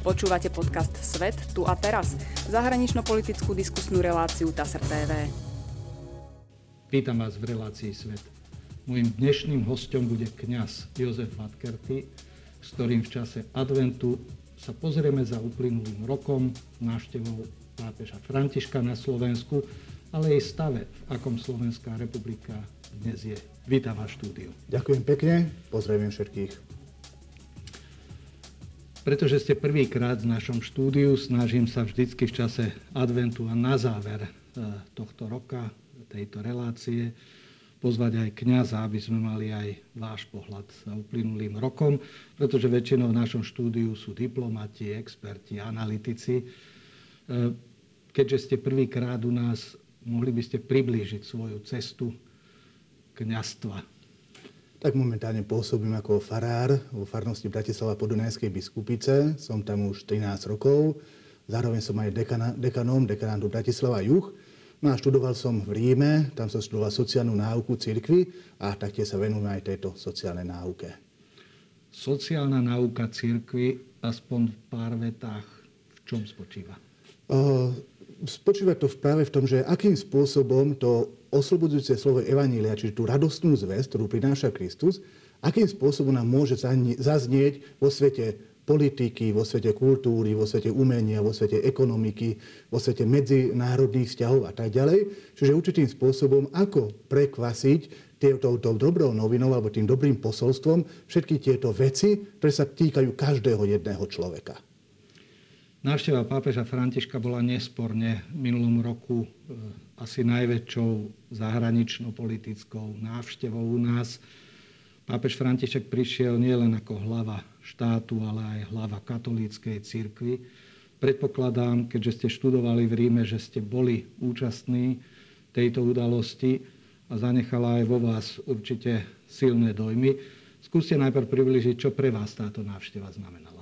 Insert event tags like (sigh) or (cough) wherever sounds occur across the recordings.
Počúvate podcast Svet tu a teraz, zahranično-politickú diskusnú reláciu TASR TV. Vítam vás v relácii Svet. Mojím dnešným hostom bude kňaz Jozef Vatkerty, s ktorým v čase adventu sa pozrieme za uplynulým rokom návštevou pápeža Františka na Slovensku, ale aj stave, v akom Slovenská republika dnes je. Vítam vás v štúdiu. Ďakujem pekne, pozdravujem všetkých. Pretože ste prvýkrát v našom štúdiu, snažím sa vždycky v čase adventu a na záver e, tohto roka, tejto relácie, pozvať aj kňaza, aby sme mali aj váš pohľad za uplynulým rokom, pretože väčšinou v našom štúdiu sú diplomati, experti, analytici. E, keďže ste prvýkrát u nás, mohli by ste priblížiť svoju cestu kňastva tak momentálne pôsobím ako farár vo farnosti Bratislava Podunajskej biskupice. Som tam už 13 rokov. Zároveň som aj dekana, dekanom dekanátu Bratislava Juh. No a študoval som v Ríme, tam som študoval sociálnu náuku cirkvi a taktiež sa venujem aj tejto sociálnej náuke. Sociálna náuka cirkvi, aspoň v pár vetách, v čom spočíva? Spočíva to práve v tom, že akým spôsobom to oslobodzujúce slovo Evanília, čiže tú radostnú zväzť, ktorú prináša Kristus, akým spôsobom nám môže zaznieť vo svete politiky, vo svete kultúry, vo svete umenia, vo svete ekonomiky, vo svete medzinárodných vzťahov a tak ďalej. Čiže určitým spôsobom, ako prekvasiť touto dobrou novinou alebo tým dobrým posolstvom všetky tieto veci, ktoré sa týkajú každého jedného človeka. Návšteva pápeža Františka bola nesporne minulom roku e, asi najväčšou zahranično-politickou návštevou u nás. Pápež František prišiel nielen ako hlava štátu, ale aj hlava katolíckej cirkvi. Predpokladám, keďže ste študovali v Ríme, že ste boli účastní tejto udalosti a zanechala aj vo vás určite silné dojmy. Skúste najprv približiť, čo pre vás táto návšteva znamenala.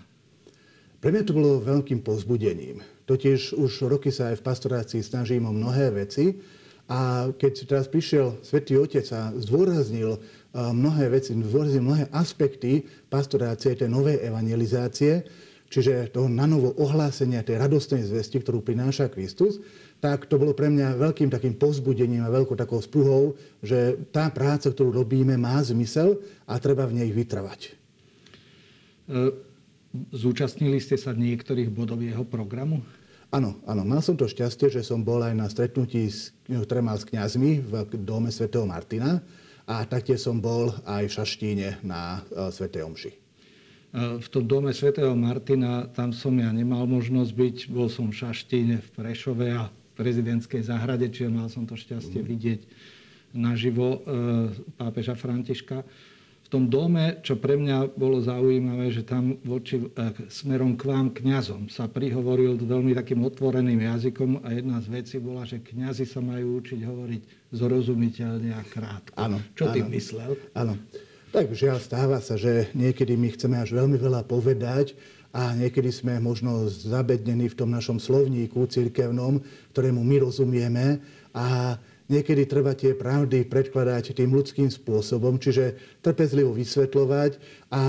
Pre mňa to bolo veľkým pozbudením. Totiž už roky sa aj v pastorácii snažím o mnohé veci a keď teraz prišiel Svetý Otec a zdôraznil mnohé veci, zdôraznil mnohé aspekty pastorácie, tej novej evangelizácie, čiže toho nanovo ohlásenia tej radostnej zvesti, ktorú prináša Kristus, tak to bolo pre mňa veľkým takým pozbudením a veľkou takou spruhou, že tá práca, ktorú robíme, má zmysel a treba v nej vytrvať. E- Zúčastnili ste sa niektorých bodov jeho programu? Áno, áno. Mal som to šťastie, že som bol aj na stretnutí, s, ktoré mal s kňazmi v dome svätého Martina a taktiež som bol aj v Šaštíne na uh, svätej Omši. E, v tom dome svätého Martina, tam som ja nemal možnosť byť. Bol som v Šaštíne, v Prešove a v prezidentskej záhrade, čiže mal som to šťastie mm. vidieť naživo e, pápeža Františka v tom dome, čo pre mňa bolo zaujímavé, že tam voči, eh, smerom k vám kňazom sa prihovoril veľmi takým otvoreným jazykom a jedna z vecí bola, že kňazi sa majú učiť hovoriť zrozumiteľne a krátko. Áno. Čo áno, ty myslel? Áno. Tak žiaľ stáva sa, že niekedy my chceme až veľmi veľa povedať a niekedy sme možno zabednení v tom našom slovníku cirkevnom, ktorému my rozumieme a Niekedy treba tie pravdy predkladať tým ľudským spôsobom, čiže trpezlivo vysvetľovať a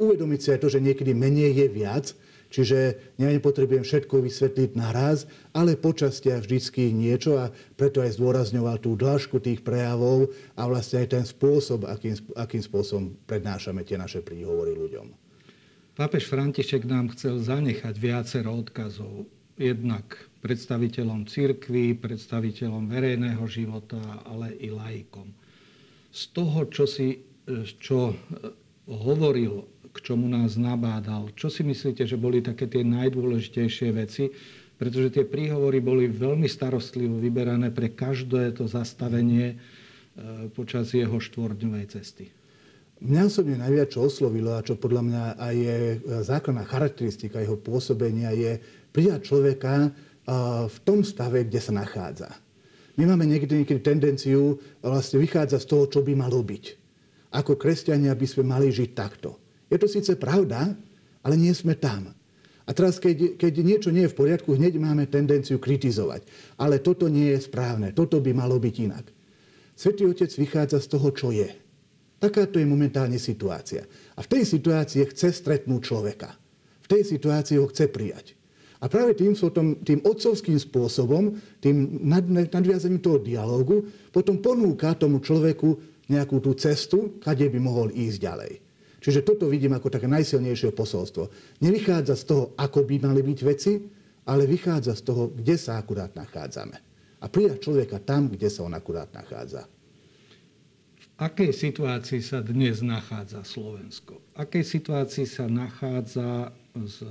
uvedomiť si aj to, že niekedy menej je viac, Čiže ja nepotrebujem všetko vysvetliť naraz, ale počastie vždycky niečo a preto aj zdôrazňoval tú dĺžku tých prejavov a vlastne aj ten spôsob, akým, akým spôsobom prednášame tie naše príhovory ľuďom. Pápež František nám chcel zanechať viacero odkazov. Jednak predstaviteľom cirkvy, predstaviteľom verejného života, ale i laikom. Z toho, čo, si, čo e, hovoril, k čomu nás nabádal, čo si myslíte, že boli také tie najdôležitejšie veci, pretože tie príhovory boli veľmi starostlivo vyberané pre každé to zastavenie e, počas jeho štvordňovej cesty. Mňa osobne najviac, čo oslovilo a čo podľa mňa aj je e, základná charakteristika jeho pôsobenia, je prijať človeka v tom stave, kde sa nachádza. My máme niekedy, niekedy tendenciu vlastne vychádzať z toho, čo by malo byť. Ako kresťania by sme mali žiť takto. Je to síce pravda, ale nie sme tam. A teraz, keď, keď niečo nie je v poriadku, hneď máme tendenciu kritizovať. Ale toto nie je správne, toto by malo byť inak. Svetý Otec vychádza z toho, čo je. Takáto je momentálne situácia. A v tej situácii chce stretnúť človeka. V tej situácii ho chce prijať. A práve tým, tom, tým otcovským spôsobom, tým nad, nadviazaním toho dialógu, potom ponúka tomu človeku nejakú tú cestu, kade by mohol ísť ďalej. Čiže toto vidím ako také najsilnejšie posolstvo. Nevychádza z toho, ako by mali byť veci, ale vychádza z toho, kde sa akurát nachádzame. A prijať človeka tam, kde sa on akurát nachádza. Akej situácii sa dnes nachádza Slovensko? Akej situácii sa nachádza z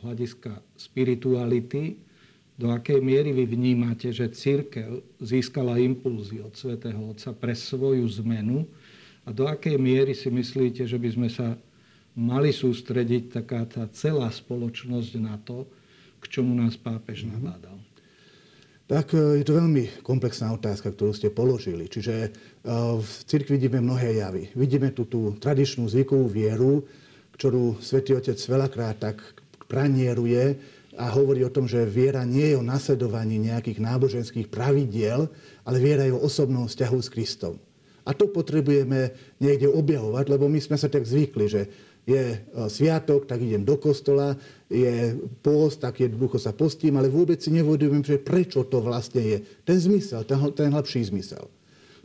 hľadiska spirituality, do akej miery vy vnímate, že církev získala impulzy od svätého Otca pre svoju zmenu a do akej miery si myslíte, že by sme sa mali sústrediť taká tá celá spoločnosť na to, k čomu nás pápež mhm. nabádal? Tak e, je to veľmi komplexná otázka, ktorú ste položili. Čiže e, v cirkvi vidíme mnohé javy. Vidíme tú, tú tradičnú zvykovú vieru, ktorú svätý Otec veľakrát tak pranieruje a hovorí o tom, že viera nie je o nasledovaní nejakých náboženských pravidiel, ale viera je o osobnom vzťahu s Kristom. A to potrebujeme niekde objavovať, lebo my sme sa tak zvykli, že je e, sviatok, tak idem do kostola, je pôst, tak jednoducho sa postím, ale vôbec si nevodujem, že prečo to vlastne je. Ten zmysel, ten, ten hlbší zmysel.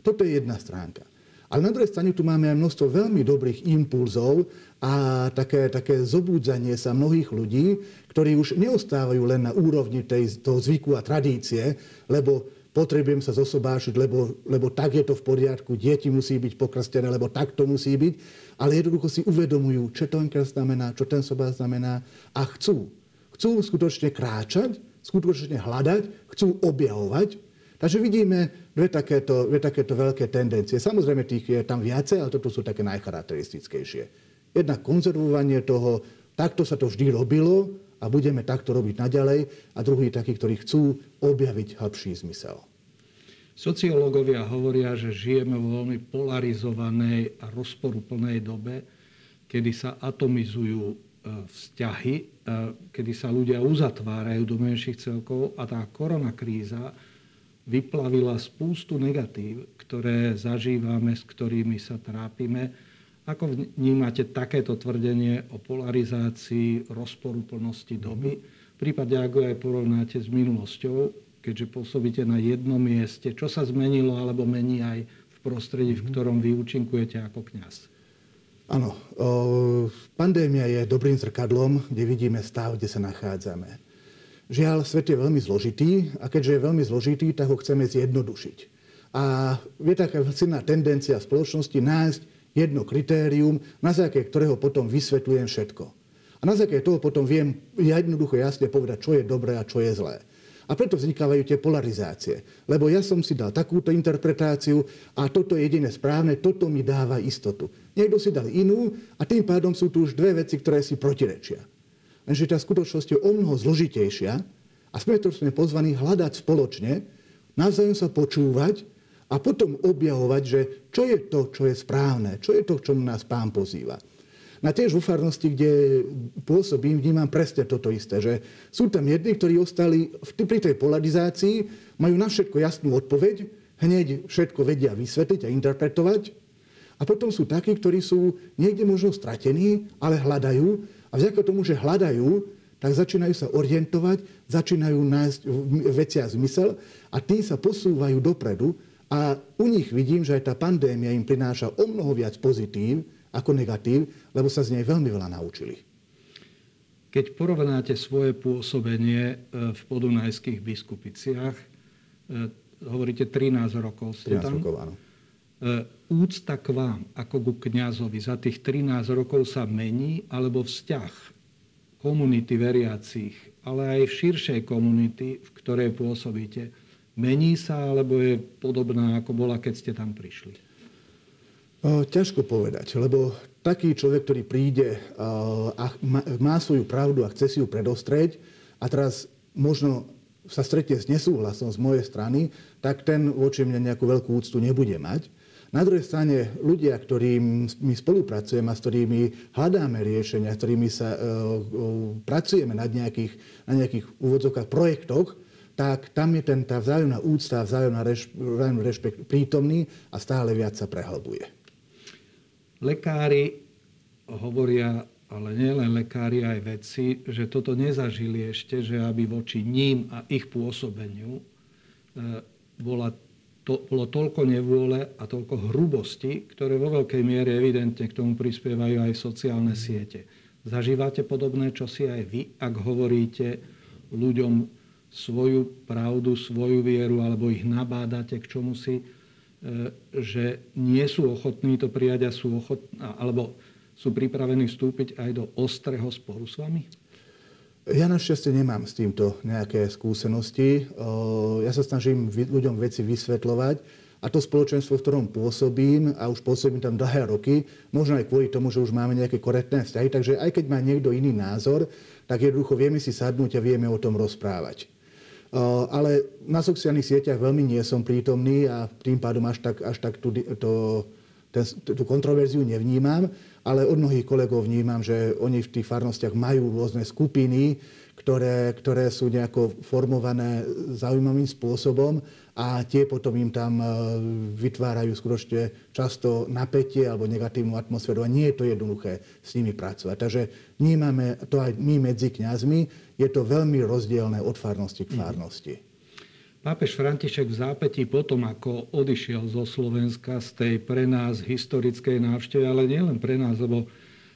Toto je jedna stránka. Ale na druhej strane tu máme aj množstvo veľmi dobrých impulzov a také, také zobúdzanie sa mnohých ľudí, ktorí už neostávajú len na úrovni tej, toho zvyku a tradície, lebo potrebujem sa zosobášiť, lebo, lebo tak je to v poriadku, deti musí byť pokrstené, lebo tak to musí byť, ale jednoducho si uvedomujú, čo ten krst znamená, čo ten sobá znamená a chcú. Chcú skutočne kráčať, skutočne hľadať, chcú objavovať Takže vidíme dve takéto, dve takéto veľké tendencie. Samozrejme, tých je tam viacej, ale toto sú také najcharakteristickejšie. Jedna konzervovanie toho, takto sa to vždy robilo a budeme takto robiť naďalej. A druhý taký, ktorí chcú objaviť hĺbší zmysel. Sociológovia hovoria, že žijeme vo veľmi polarizovanej a rozporuplnej dobe, kedy sa atomizujú e, vzťahy, e, kedy sa ľudia uzatvárajú do menších celkov a tá koronakríza vyplavila spústu negatív, ktoré zažívame, s ktorými sa trápime. Ako vnímate takéto tvrdenie o polarizácii, rozporuplnosti doby? V prípade, ako aj porovnáte s minulosťou, keďže pôsobíte na jednom mieste, čo sa zmenilo alebo mení aj v prostredí, v ktorom vy účinkujete ako kňaz? Áno, pandémia je dobrým zrkadlom, kde vidíme stav, kde sa nachádzame. Žiaľ, svet je veľmi zložitý a keďže je veľmi zložitý, tak ho chceme zjednodušiť. A je taká silná tendencia v spoločnosti nájsť jedno kritérium, na základe ktorého potom vysvetľujem všetko. A na základe toho potom viem jednoducho jasne povedať, čo je dobré a čo je zlé. A preto vznikávajú tie polarizácie. Lebo ja som si dal takúto interpretáciu a toto je jediné správne, toto mi dáva istotu. Niekto si dal inú a tým pádom sú tu už dve veci, ktoré si protirečia. Lenže tá skutočnosť je o mnoho zložitejšia a sme sme pozvaní hľadať spoločne, navzájom sa počúvať a potom objavovať, že čo je to, čo je správne, čo je to, k čomu nás pán pozýva. Na tiež vo farnosti, kde pôsobím, vnímam presne toto isté, že sú tam jedni, ktorí ostali pri tej polarizácii, majú na všetko jasnú odpoveď, hneď všetko vedia vysvetliť a interpretovať. A potom sú takí, ktorí sú niekde možno stratení, ale hľadajú a vďaka tomu, že hľadajú, tak začínajú sa orientovať, začínajú nájsť vecia zmysel a tí sa posúvajú dopredu a u nich vidím, že aj tá pandémia im prináša o mnoho viac pozitív ako negatív, lebo sa z nej veľmi veľa naučili. Keď porovnáte svoje pôsobenie e, v podunajských biskupiciach, e, hovoríte 13 rokov ste 13 tam. rokov, áno. E, úcta k vám ako ku kňazovi za tých 13 rokov sa mení, alebo vzťah komunity veriacich, ale aj v širšej komunity, v ktorej pôsobíte, mení sa, alebo je podobná, ako bola, keď ste tam prišli? O, ťažko povedať, lebo taký človek, ktorý príde a má, má svoju pravdu a chce si ju predostrieť a teraz možno sa stretne s nesúhlasom z mojej strany, tak ten voči mne nejakú veľkú úctu nebude mať. Na druhej strane ľudia, ktorým my spolupracujeme a s ktorými hľadáme riešenia, s ktorými sa uh, uh, pracujeme na nejakých, na nejakých úvodzovkách projektoch, tak tam je ten, tá vzájomná úcta, vzájomná reš, vzájomný rešpekt prítomný a stále viac sa prehlbuje. Lekári hovoria ale nielen lekári, aj vedci, že toto nezažili ešte, že aby voči ním a ich pôsobeniu e, bola to, bolo toľko nevôle a toľko hrubosti, ktoré vo veľkej miere evidentne k tomu prispievajú aj sociálne siete. Zažívate podobné čosi aj vy, ak hovoríte ľuďom svoju pravdu, svoju vieru, alebo ich nabádate k čomu si, e, že nie sú ochotní to prijať a sú ochotní, alebo sú pripravení vstúpiť aj do ostrého sporu s vami? Ja našťastie nemám s týmto nejaké skúsenosti. Ja sa snažím ľuďom veci vysvetľovať a to spoločenstvo, v ktorom pôsobím, a už pôsobím tam dlhé roky, možno aj kvôli tomu, že už máme nejaké korektné vzťahy, takže aj keď má niekto iný názor, tak jednoducho vieme si sadnúť a vieme o tom rozprávať. Ale na sociálnych sieťach veľmi nie som prítomný a tým pádom až tak, až tak tú, to, tú kontroverziu nevnímam ale od mnohých kolegov vnímam, že oni v tých farnostiach majú rôzne skupiny, ktoré, ktoré sú nejako formované zaujímavým spôsobom a tie potom im tam e, vytvárajú skutočne často napätie alebo negatívnu atmosféru a nie je to jednoduché s nimi pracovať. Takže vnímame to aj my medzi kňazmi, je to veľmi rozdielne od farnosti k mhm. farnosti. Mm. Pápež František v zápätí potom, ako odišiel zo Slovenska z tej pre nás historickej návštevy, ale nielen pre nás, lebo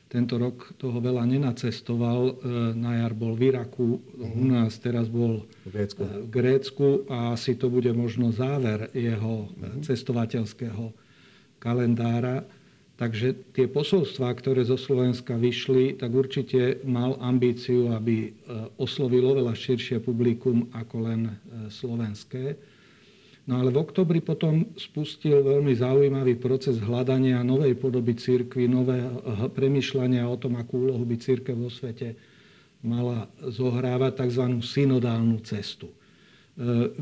tento rok toho veľa nenacestoval. E, na jar bol v Iraku, uh-huh. u nás teraz bol v Grécku. E, v Grécku a asi to bude možno záver jeho uh-huh. cestovateľského kalendára. Takže tie posolstvá, ktoré zo Slovenska vyšli, tak určite mal ambíciu, aby e, oslovil oveľa širšie publikum ako len e, slovenské. No ale v oktobri potom spustil veľmi zaujímavý proces hľadania novej podoby církvy, nového premyšľania o tom, akú úlohu by církev vo svete mala zohrávať tzv. synodálnu cestu. E,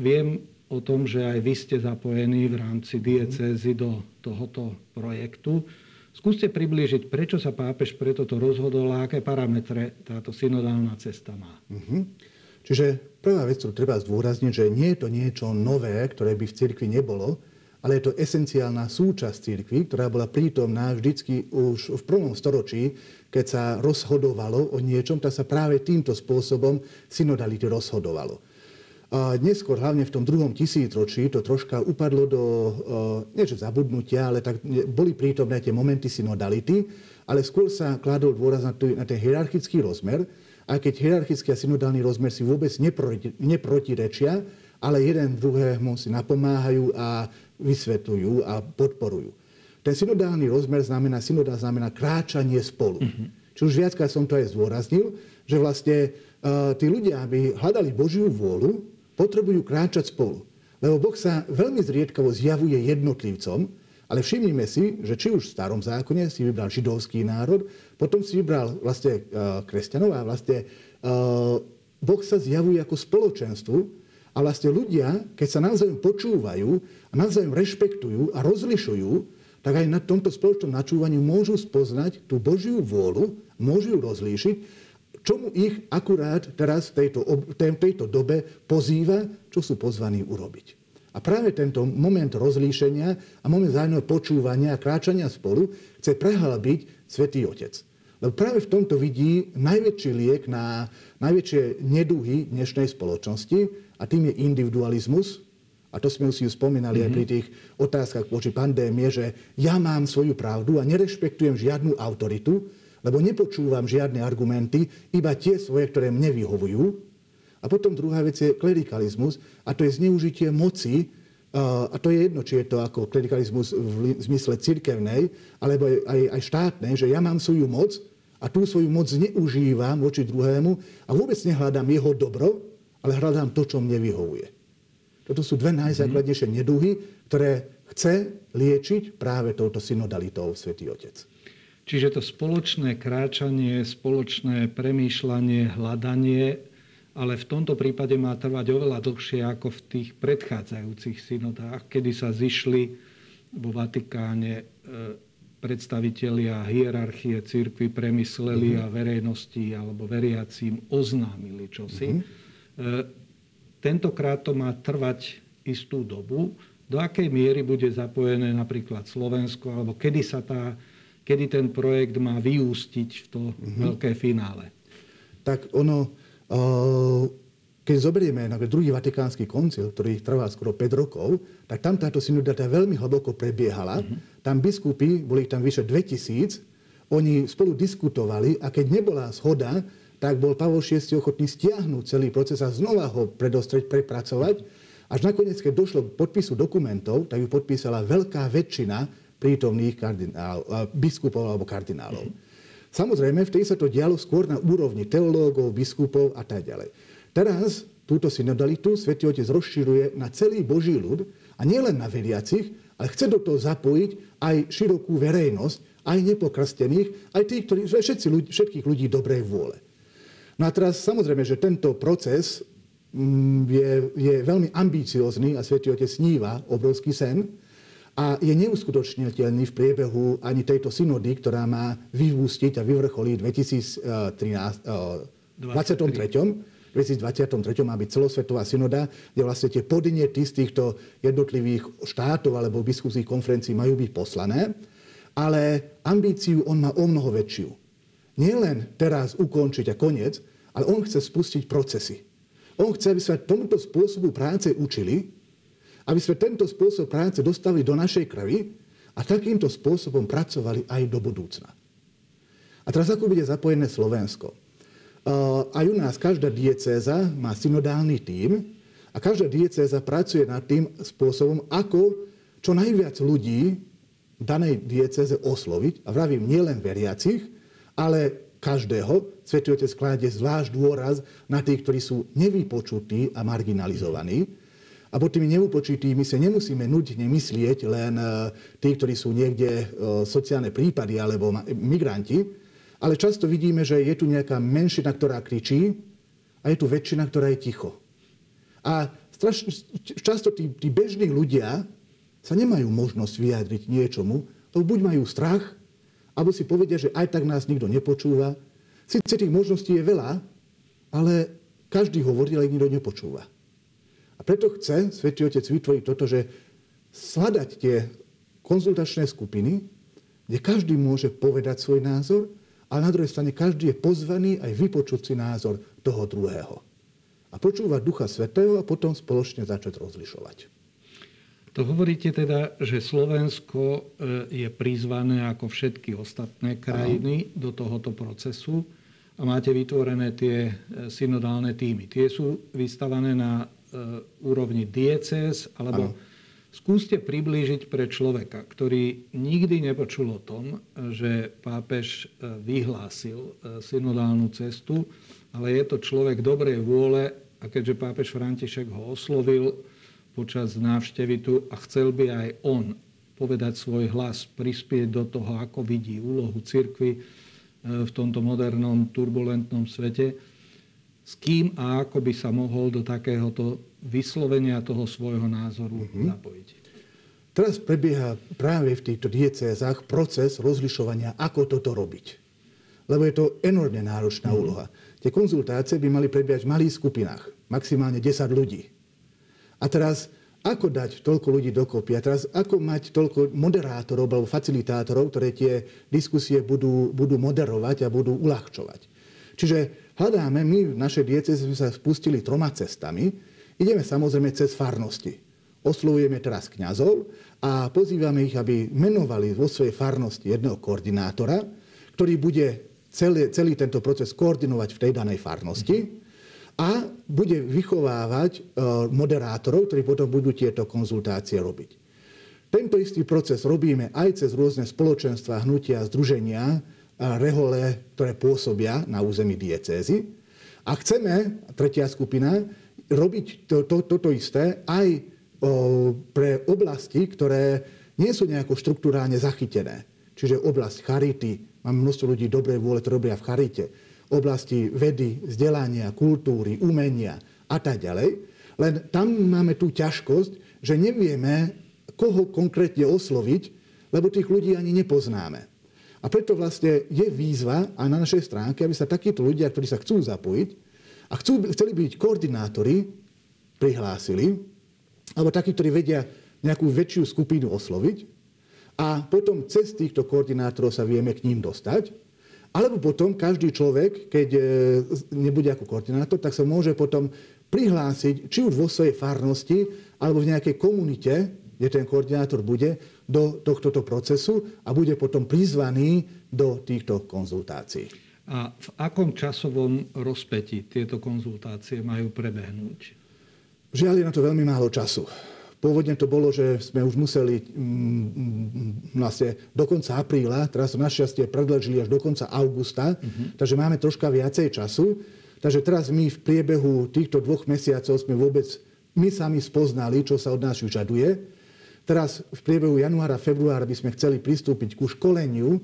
viem o tom, že aj vy ste zapojení v rámci diecézy do tohoto projektu. Skúste priblížiť, prečo sa pápež pre toto rozhodol a aké parametre táto synodálna cesta má. Uh-huh. Čiže prvá vec, ktorú treba zdôrazniť, že nie je to niečo nové, ktoré by v cirkvi nebolo, ale je to esenciálna súčasť cirkvi, ktorá bola prítomná vždycky už v prvom storočí, keď sa rozhodovalo o niečom, tak sa práve týmto spôsobom synodality rozhodovalo. A neskôr, hlavne v tom druhom tisícročí, to troška upadlo do, e, nie že zabudnutia, ale tak boli prítomné tie momenty synodality, ale skôr sa kladol dôraz na, na ten hierarchický rozmer, aj keď hierarchický a synodálny rozmer si vôbec neproti, neprotirečia, ale jeden druhému si napomáhajú a vysvetľujú a podporujú. Ten synodálny rozmer znamená, synodál znamená kráčanie spolu. Mm-hmm. Či už viackrát som to aj zdôraznil, že vlastne uh, tí ľudia, aby hľadali Božiu vôľu, potrebujú kráčať spolu. Lebo Boh sa veľmi zriedkavo zjavuje jednotlivcom, ale všimnime si, že či už v starom zákone si vybral židovský národ, potom si vybral vlastne uh, kresťanov a vlastne uh, Boh sa zjavuje ako spoločenstvu a vlastne ľudia, keď sa navzájom počúvajú a navzájom rešpektujú a rozlišujú, tak aj na tomto spoločnom načúvaní môžu spoznať tú Božiu vôľu, môžu ju rozlíšiť čomu ich akurát teraz v tejto, tejto dobe pozýva, čo sú pozvaní urobiť. A práve tento moment rozlíšenia a moment zájomného počúvania a kráčania spolu chce prehlbiť Svetý Otec. Lebo práve v tomto vidí najväčší liek na najväčšie neduhy dnešnej spoločnosti a tým je individualizmus. A to sme si už spomínali mm-hmm. aj pri mhm. tých otázkach voči pandémie, že ja mám svoju pravdu a nerešpektujem žiadnu autoritu, lebo nepočúvam žiadne argumenty, iba tie svoje, ktoré mne vyhovujú. A potom druhá vec je klerikalizmus, a to je zneužitie moci, a to je jedno, či je to ako klerikalizmus v zmysle cirkevnej, alebo aj, aj štátnej, že ja mám svoju moc a tú svoju moc zneužívam voči druhému a vôbec nehľadám jeho dobro, ale hľadám to, čo mne vyhovuje. Toto sú dve najzákladnejšie neduhy, ktoré chce liečiť práve touto synodalitou Svetý Otec. Čiže to spoločné kráčanie, spoločné premýšľanie, hľadanie, ale v tomto prípade má trvať oveľa dlhšie ako v tých predchádzajúcich synodách, kedy sa zišli vo Vatikáne e, predstavitelia hierarchie církvy premysleli mm-hmm. a verejnosti alebo veriacím oznámili čosi. Mm-hmm. Tentokrát to má trvať istú dobu. Do akej miery bude zapojené napríklad Slovensko, alebo kedy sa tá kedy ten projekt má vyústiť v to mm-hmm. veľké finále? Tak ono, keď zoberieme druhý vatikánsky koncil, ktorý trval skoro 5 rokov, tak tam táto synodata veľmi hlboko prebiehala. Mm-hmm. Tam biskupy, boli tam vyše 2000, oni spolu diskutovali a keď nebola zhoda, tak bol Pavol VI ochotný stiahnuť celý proces a znova ho predostrieť, prepracovať. Až nakoniec, keď došlo k podpisu dokumentov, tak ju podpísala veľká väčšina prítomných kardinál, biskupov alebo kardinálov. Samozrejme, vtedy sa to dialo skôr na úrovni teológov, biskupov a tak ďalej. Teraz túto synodalitu Svetý Otec rozširuje na celý Boží ľud a nielen na veriacich, ale chce do toho zapojiť aj širokú verejnosť, aj nepokrstených, aj tých, ktorí, všetci ľudí, všetkých ľudí dobrej vôle. No a teraz samozrejme, že tento proces mm, je, je veľmi ambiciozný a Svetý Otec sníva obrovský sen a je neuskutočniteľný v priebehu ani tejto synody, ktorá má vyvústiť a vyvrcholiť v 2013, 23. 2023 má byť celosvetová synoda, kde vlastne tie podnety z týchto jednotlivých štátov alebo biskupských konferencií majú byť poslané, ale ambíciu on má o mnoho väčšiu. Nie len teraz ukončiť a koniec, ale on chce spustiť procesy. On chce, aby sme tomuto spôsobu práce učili, aby sme tento spôsob práce dostali do našej krvi a takýmto spôsobom pracovali aj do budúcna. A teraz ako bude zapojené Slovensko? Aj u nás každá diecéza má synodálny tím a každá diecéza pracuje nad tým spôsobom, ako čo najviac ľudí danej diecéze osloviť. A vravím nielen veriacich, ale každého. Svetý Otec zvlášť dôraz na tých, ktorí sú nevypočutí a marginalizovaní. A pod tými nevypočutými sa nemusíme nudne myslieť len e, tí, ktorí sú niekde e, sociálne prípady alebo migranti, ale často vidíme, že je tu nejaká menšina, ktorá kričí a je tu väčšina, ktorá je ticho. A straš, často tí, tí bežní ľudia sa nemajú možnosť vyjadriť niečomu, lebo buď majú strach, alebo si povedia, že aj tak nás nikto nepočúva. Sice tých možností je veľa, ale každý hovorí, ale nikto nepočúva. A preto chce Svetý Otec vytvoriť toto, že sladať tie konzultačné skupiny, kde každý môže povedať svoj názor ale na druhej strane každý je pozvaný aj vypočuť si názor toho druhého. A počúvať Ducha Svetého a potom spoločne začať rozlišovať. To hovoríte teda, že Slovensko e, je prizvané ako všetky ostatné krajiny Aha. do tohoto procesu a máte vytvorené tie e, synodálne týmy. Tie sú vystavané na úrovni diecéz alebo Aha Skúste priblížiť pre človeka, ktorý nikdy nepočul o tom, že pápež e, vyhlásil e, synodálnu cestu, ale je to človek dobrej vôle a keďže pápež František ho oslovil počas návštevy tu a chcel by aj on povedať svoj hlas, prispieť do toho, ako vidí úlohu cirkvy e, v tomto modernom, turbulentnom svete, s kým a ako by sa mohol do takéhoto vyslovenia toho svojho názoru mm-hmm. zapojiť. Teraz prebieha práve v týchto diecézach proces rozlišovania, ako toto robiť. Lebo je to enormne náročná mm. úloha. Tie konzultácie by mali prebiehať v malých skupinách, maximálne 10 ľudí. A teraz, ako dať toľko ľudí dokopy? A teraz, ako mať toľko moderátorov alebo facilitátorov, ktoré tie diskusie budú, budú moderovať a budú uľahčovať? Čiže hľadáme, my v našej dieceze sme sa spustili troma cestami. Ideme samozrejme cez farnosti. Oslovujeme teraz kňazov a pozývame ich, aby menovali vo svojej farnosti jedného koordinátora, ktorý bude celý, celý tento proces koordinovať v tej danej farnosti a bude vychovávať e, moderátorov, ktorí potom budú tieto konzultácie robiť. Tento istý proces robíme aj cez rôzne spoločenstva, hnutia, združenia, rehole, ktoré pôsobia na území diecézy. A chceme, tretia skupina, robiť to, to, toto isté aj o, pre oblasti, ktoré nie sú nejako štruktúrálne zachytené. Čiže oblasť charity, máme množstvo ľudí dobrej vôle, ktoré robia v charite, oblasti vedy, vzdelania, kultúry, umenia a tak ďalej. Len tam máme tú ťažkosť, že nevieme, koho konkrétne osloviť, lebo tých ľudí ani nepoznáme. A preto vlastne je výzva aj na našej stránke, aby sa takíto ľudia, ktorí sa chcú zapojiť, a chcú, chceli byť koordinátori, prihlásili, alebo takí, ktorí vedia nejakú väčšiu skupinu osloviť. a potom cez týchto koordinátorov sa vieme k ním dostať. Alebo potom každý človek, keď e, nebude ako koordinátor, tak sa môže potom prihlásiť, či už vo svojej farnosti, alebo v nejakej komunite, kde ten koordinátor bude, do tohto procesu a bude potom prizvaný do týchto konzultácií. A v akom časovom rozpeti tieto konzultácie majú prebehnúť? Žiaľ, je na to veľmi málo času. Pôvodne to bolo, že sme už museli mm, mm, vlastne do konca apríla, teraz to našťastie predležili až do konca augusta, uh-huh. takže máme troška viacej času. Takže teraz my v priebehu týchto dvoch mesiacov sme vôbec my sami spoznali, čo sa od nás vyžaduje. Teraz v priebehu januára, februára by sme chceli pristúpiť ku školeniu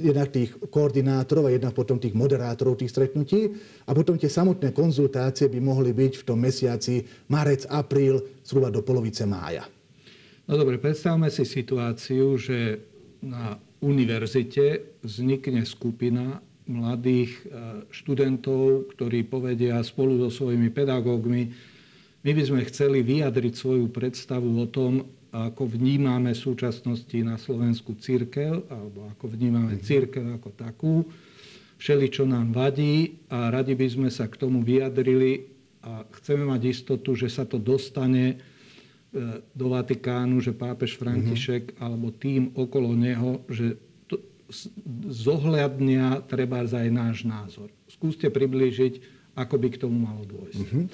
jednak tých koordinátorov a jednak potom tých moderátorov tých stretnutí a potom tie samotné konzultácie by mohli byť v tom mesiaci marec, apríl, zhruba do polovice mája. No dobre, predstavme si situáciu, že na univerzite vznikne skupina mladých e, študentov, ktorí povedia spolu so svojimi pedagógmi, my by sme chceli vyjadriť svoju predstavu o tom, ako vnímame v súčasnosti na Slovensku církev, alebo ako vnímame mhm. církev ako takú, všeli, čo nám vadí a radi by sme sa k tomu vyjadrili a chceme mať istotu, že sa to dostane e, do Vatikánu, že pápež František mm-hmm. alebo tým okolo neho, že to zohľadnia treba aj náš názor. Skúste priblížiť, ako by k tomu malo dôjsť. Mm-hmm.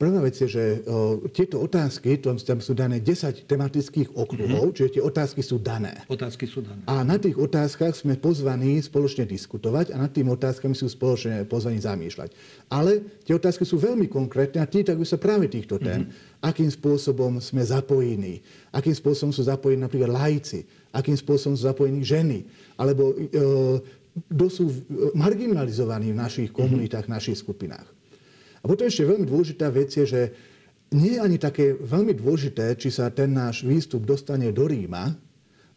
Prvá vec je, že o, tieto otázky, tam, tam sú dané 10 tematických okruhov, mm-hmm. čiže tie otázky sú dané. Otázky sú dané. A na tých otázkach sme pozvaní spoločne diskutovať a nad tými otázkami sú spoločne pozvaní zamýšľať. Ale tie otázky sú veľmi konkrétne a týkajú sa práve týchto tém. Mm-hmm. Akým spôsobom sme zapojení, akým spôsobom sú zapojení napríklad lajci, akým spôsobom sú zapojení ženy, alebo e, kto sú marginalizovaní v našich komunitách, mm-hmm. našich skupinách. A potom ešte veľmi dôležitá vec je, že nie je ani také veľmi dôležité, či sa ten náš výstup dostane do Ríma,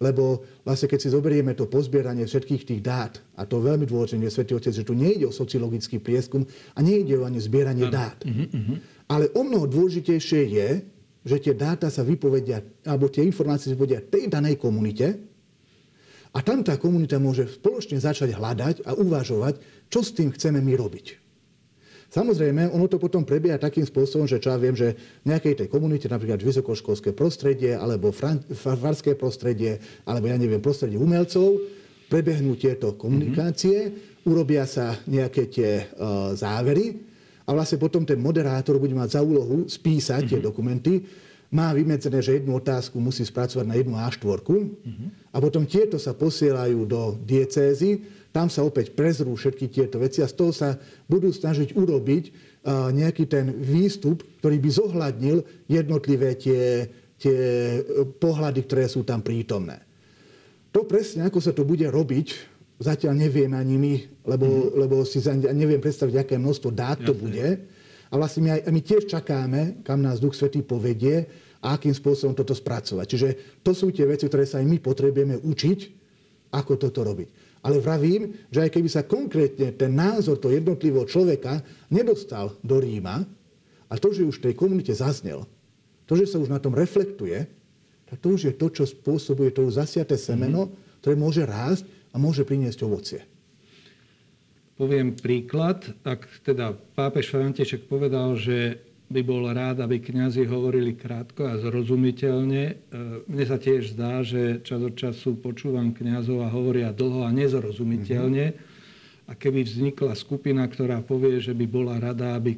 lebo vlastne keď si zoberieme to pozbieranie všetkých tých dát, a to veľmi dôležité, Svetý Otec, že tu nejde o sociologický prieskum a nejde o ani zbieranie ano. dát. Uh-huh, uh-huh. Ale o mnoho dôležitejšie je, že tie dáta sa vypovedia, alebo tie informácie sa vypovedia tej danej komunite a tam tá komunita môže spoločne začať hľadať a uvažovať, čo s tým chceme my robiť. Samozrejme, ono to potom prebieha takým spôsobom, že čo ja viem, že v nejakej tej komunite, napríklad vysokoškolské prostredie, alebo farské prostredie, alebo ja neviem, prostredie umelcov, prebehnú tieto komunikácie, mm-hmm. urobia sa nejaké tie uh, závery a vlastne potom ten moderátor bude mať za úlohu spísať mm-hmm. tie mhm. dokumenty, má vymedzené, že jednu otázku musí spracovať na jednu A4 mm-hmm. a potom tieto sa posielajú do diecézy, tam sa opäť prezrú všetky tieto veci a z toho sa budú snažiť urobiť nejaký ten výstup, ktorý by zohľadnil jednotlivé tie, tie pohľady, ktoré sú tam prítomné. To presne, ako sa to bude robiť, zatiaľ neviem ani my, lebo, mm-hmm. lebo si neviem predstaviť, aké množstvo dát Jasne. to bude. A vlastne my, aj, my tiež čakáme, kam nás Duch Svetý povedie a akým spôsobom toto spracovať. Čiže to sú tie veci, ktoré sa aj my potrebujeme učiť, ako toto robiť. Ale vravím, že aj keby sa konkrétne ten názor toho jednotlivého človeka nedostal do Ríma, a to, že už v tej komunite zaznel, to, že sa už na tom reflektuje, tak to už je to, čo spôsobuje to zasiaté semeno, mm-hmm. ktoré môže rásť a môže priniesť ovocie. Poviem príklad. Ak teda pápež František povedal, že by bol rád, aby kňazi hovorili krátko a zrozumiteľne. E, mne sa tiež zdá, že čas od času počúvam kňazov a hovoria dlho a nezrozumiteľne. Mm-hmm. A keby vznikla skupina, ktorá povie, že by bola rada, aby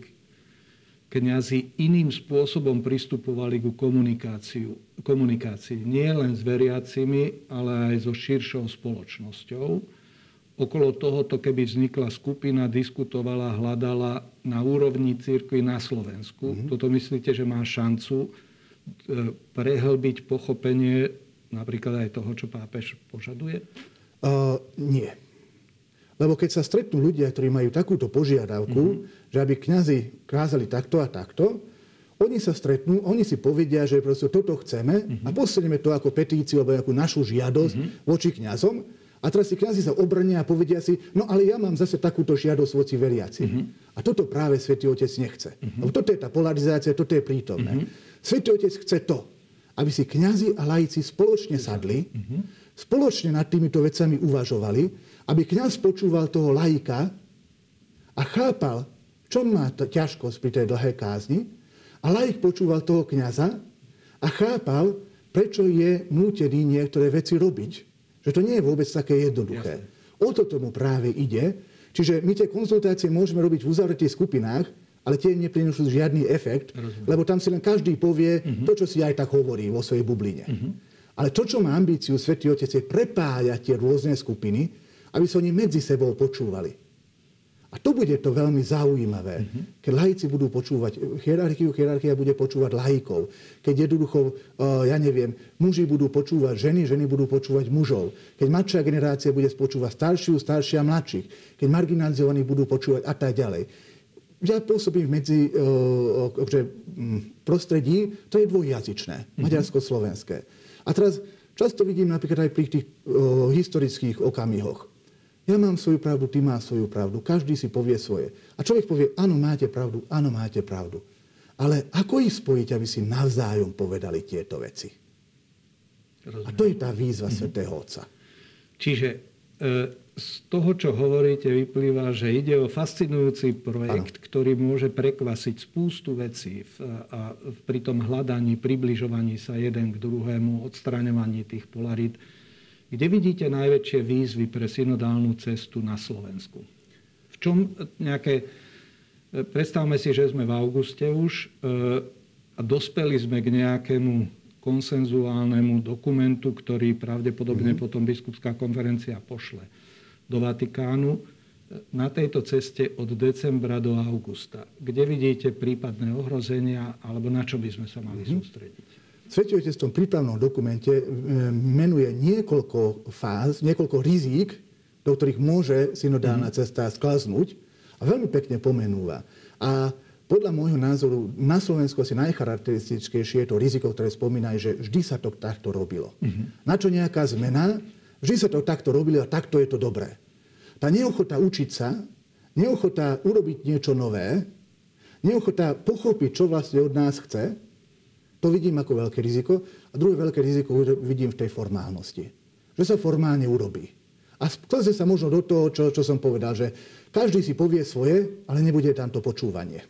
kňazi iným spôsobom pristupovali ku komunikácii. Nie len s veriacimi, ale aj so širšou spoločnosťou okolo tohoto, keby vznikla skupina, diskutovala, hľadala na úrovni církvy na Slovensku. Mm-hmm. Toto myslíte, že má šancu e, prehlbiť pochopenie napríklad aj toho, čo pápež požaduje? Uh, nie. Lebo keď sa stretnú ľudia, ktorí majú takúto požiadavku, mm-hmm. že aby kňazi kázali takto a takto, oni sa stretnú, oni si povedia, že proste toto chceme mm-hmm. a posledneme to ako petíciu alebo ako našu žiadosť mm-hmm. voči kňazom a teraz si kňazi sa obrnia a povedia si, no ale ja mám zase takúto žiadosť voci veriaci. Uh-huh. A toto práve Svetý Otec nechce. Uh-huh. Lebo toto je tá polarizácia, toto je prítomné. Uh-huh. Svetý Otec chce to, aby si kňazi a laici spoločne sadli, spoločne nad týmito vecami uvažovali, aby kňaz počúval toho laika a chápal, čo má ťažkosť pri tej dlhej kázni, a laik počúval toho kňaza a chápal, prečo je nútený niektoré veci robiť. Že to nie je vôbec také jednoduché. Jasne. O to tomu práve ide. Čiže my tie konzultácie môžeme robiť v uzavretých skupinách, ale tie neprinesú žiadny efekt, Rozumiem. lebo tam si len každý povie uh-huh. to, čo si aj tak hovorí vo svojej bubline. Uh-huh. Ale to, čo má ambíciu Svetý Otec, je prepájať tie rôzne skupiny, aby sa oni medzi sebou počúvali. A to bude to veľmi zaujímavé, uh-huh. keď laici budú počúvať hierarchiu, hierarchia bude počúvať laikov. Keď jednoducho, uh, ja neviem, muži budú počúvať ženy, ženy budú počúvať mužov. Keď mladšia generácia bude počúvať staršiu, staršia mladších. Keď marginalizovaní budú počúvať a tak ďalej ja pôsobím medzi uh, že, prostredí, to je dvojjazyčné, mm-hmm. maďarsko-slovenské. A teraz často vidím napríklad aj pri tých uh, historických okamihoch. Ja mám svoju pravdu, ty máš svoju pravdu, každý si povie svoje. A človek povie, áno, máte pravdu, áno, máte pravdu. Ale ako ich spojiť, aby si navzájom povedali tieto veci? Rozumiem. A to je tá výzva mm-hmm. Svetého Otca. Čiže e, z toho, čo hovoríte, vyplýva, že ide o fascinujúci projekt, ano. ktorý môže prekvasiť spústu vecí v, a pri tom hľadaní, približovaní sa jeden k druhému, odstraňovaní tých polarít. Kde vidíte najväčšie výzvy pre synodálnu cestu na Slovensku? V čom nejaké... Predstavme si, že sme v auguste už e, a dospeli sme k nejakému konsenzuálnemu dokumentu, ktorý pravdepodobne mm-hmm. potom biskupská konferencia pošle do Vatikánu na tejto ceste od decembra do augusta. Kde vidíte prípadné ohrozenia alebo na čo by sme sa mali mm-hmm. sústrediť? Svetý Otec v tom prípravnom dokumente e, menuje niekoľko fáz, niekoľko rizík, do ktorých môže synodálna mm-hmm. cesta sklaznúť a veľmi pekne pomenúva. A podľa môjho názoru na Slovensku asi najcharakteristickejšie je to riziko, ktoré spomínajú, že vždy sa to takto robilo. Mm-hmm. Na čo nejaká zmena Vždy sa to takto robili a takto je to dobré. Tá neochota učiť sa, neochota urobiť niečo nové, neochota pochopiť, čo vlastne od nás chce, to vidím ako veľké riziko. A druhé veľké riziko vidím v tej formálnosti. Že sa formálne urobí. A sklze sa možno do toho, čo, čo som povedal, že každý si povie svoje, ale nebude tam to počúvanie.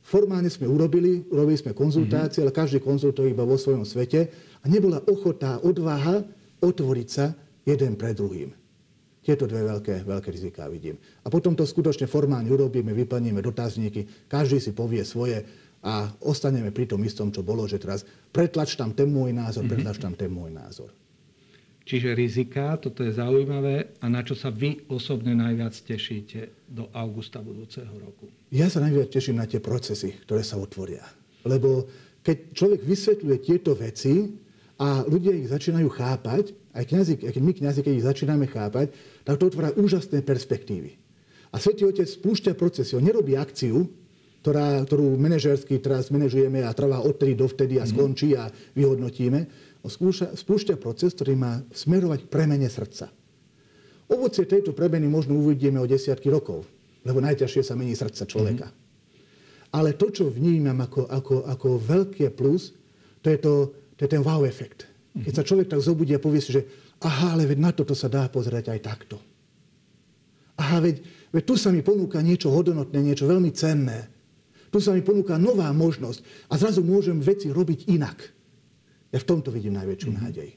Formálne sme urobili, urobili sme konzultácie, mm-hmm. ale každý konzultuje iba vo svojom svete a nebola ochota, odvaha otvoriť sa jeden pre druhým. Tieto dve veľké, veľké riziká vidím. A potom to skutočne formálne urobíme, vyplníme dotazníky, každý si povie svoje a ostaneme pri tom istom, čo bolo, že teraz pretlač tam ten môj názor, mm-hmm. pretlač tam ten môj názor. Čiže rizika, toto je zaujímavé. A na čo sa vy osobne najviac tešíte do augusta budúceho roku? Ja sa najviac teším na tie procesy, ktoré sa otvoria. Lebo keď človek vysvetľuje tieto veci, a ľudia ich začínajú chápať, aj kniazy, keď my kniazy, keď ich začíname chápať, tak to otvára úžasné perspektívy. A Svetý Otec spúšťa procesy. On nerobí akciu, ktorá, ktorú manažersky teraz manažujeme a trvá odtedy dovtedy a mhm. skončí a vyhodnotíme. Spúšťa, spúšťa proces, ktorý má smerovať k premene srdca. Ovocie tejto premeny možno uvidíme o desiatky rokov, lebo najťažšie sa mení srdca človeka. Mm-hmm. Ale to, čo vnímam ako, ako, ako veľké plus, to je to, to je ten wow efekt. Keď sa človek tak zobudí a povie si, že aha, ale veď na toto sa dá pozerať aj takto. Aha, veď, veď tu sa mi ponúka niečo hodnotné, niečo veľmi cenné. Tu sa mi ponúka nová možnosť a zrazu môžem veci robiť inak. Ja v tomto vidím najväčšiu mm-hmm. nádej.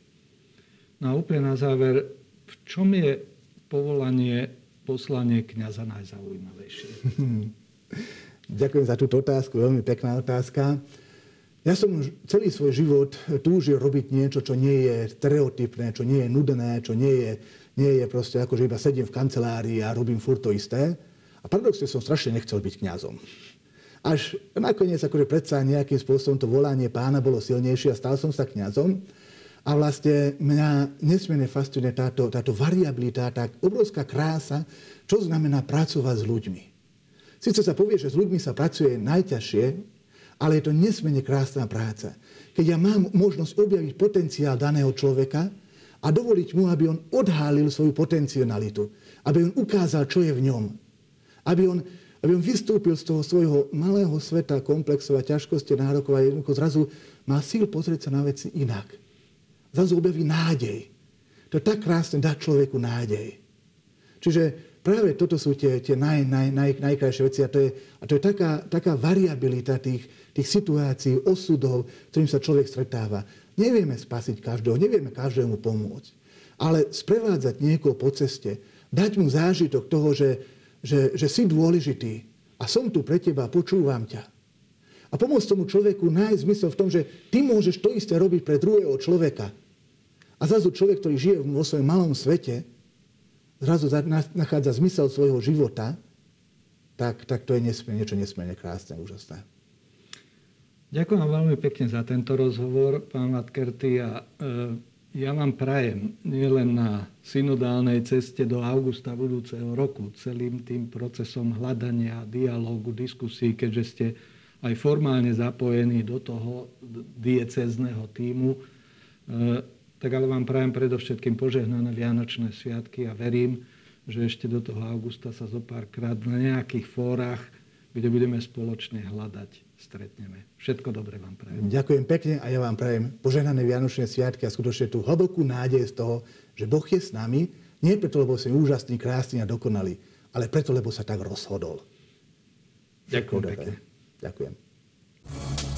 No a úplne na záver, v čom je povolanie, poslanie kniaza najzaujímavejšie? (laughs) Ďakujem za túto otázku, veľmi pekná otázka. Ja som celý svoj život túžil robiť niečo, čo nie je stereotypné, čo nie je nudné, čo nie je, nie je proste ako, že iba sedím v kancelárii a robím furt to isté. A paradoxne som strašne nechcel byť kňazom. Až nakoniec akože predsa nejakým spôsobom to volanie pána bolo silnejšie a stal som sa kňazom. A vlastne mňa nesmierne fascinuje táto, táto variabilita, tá obrovská krása, čo znamená pracovať s ľuďmi. Sice sa povie, že s ľuďmi sa pracuje najťažšie, ale je to nesmierne krásna práca. Keď ja mám možnosť objaviť potenciál daného človeka a dovoliť mu, aby on odhálil svoju potencialitu, aby on ukázal, čo je v ňom. Aby on, aby on vystúpil z toho svojho malého sveta, komplexov a ťažkosti nárokov a jednoducho zrazu má síl pozrieť sa na veci inak. Zase objaví nádej. To je tak krásne dať človeku nádej. Čiže práve toto sú tie, tie naj, naj, naj, najkrajšie veci a to je, a to je taká, taká variabilita tých, tých situácií, osudov, ktorým sa človek stretáva. Nevieme spasiť každého, nevieme každému pomôcť. Ale sprevádzať niekoho po ceste, dať mu zážitok toho, že, že, že si dôležitý a som tu pre teba, počúvam ťa. A pomôcť tomu človeku nájsť zmysel v tom, že ty môžeš to isté robiť pre druhého človeka. A zrazu človek, ktorý žije vo svojom malom svete, zrazu nachádza zmysel svojho života, tak, tak to je nesmierne, niečo nesmierne krásne, úžasné. Ďakujem veľmi pekne za tento rozhovor, pán Matkerty. A, e, ja vám prajem nielen na synodálnej ceste do augusta budúceho roku, celým tým procesom hľadania, dialógu, diskusí, keďže ste aj formálne zapojení do toho diecezného týmu. E, tak ale vám prajem predovšetkým požehnané Vianočné sviatky a verím, že ešte do toho augusta sa zo párkrát na nejakých fórach, kde budeme spoločne hľadať, stretneme. Všetko dobré vám prajem. Ďakujem pekne a ja vám prajem požehnané Vianočné sviatky a skutočne tú hlbokú nádej z toho, že Boh je s nami, nie preto, lebo sme úžasný, krásny a dokonalý, ale preto, lebo sa tak rozhodol. Ďakujem pekne. Ďakujem.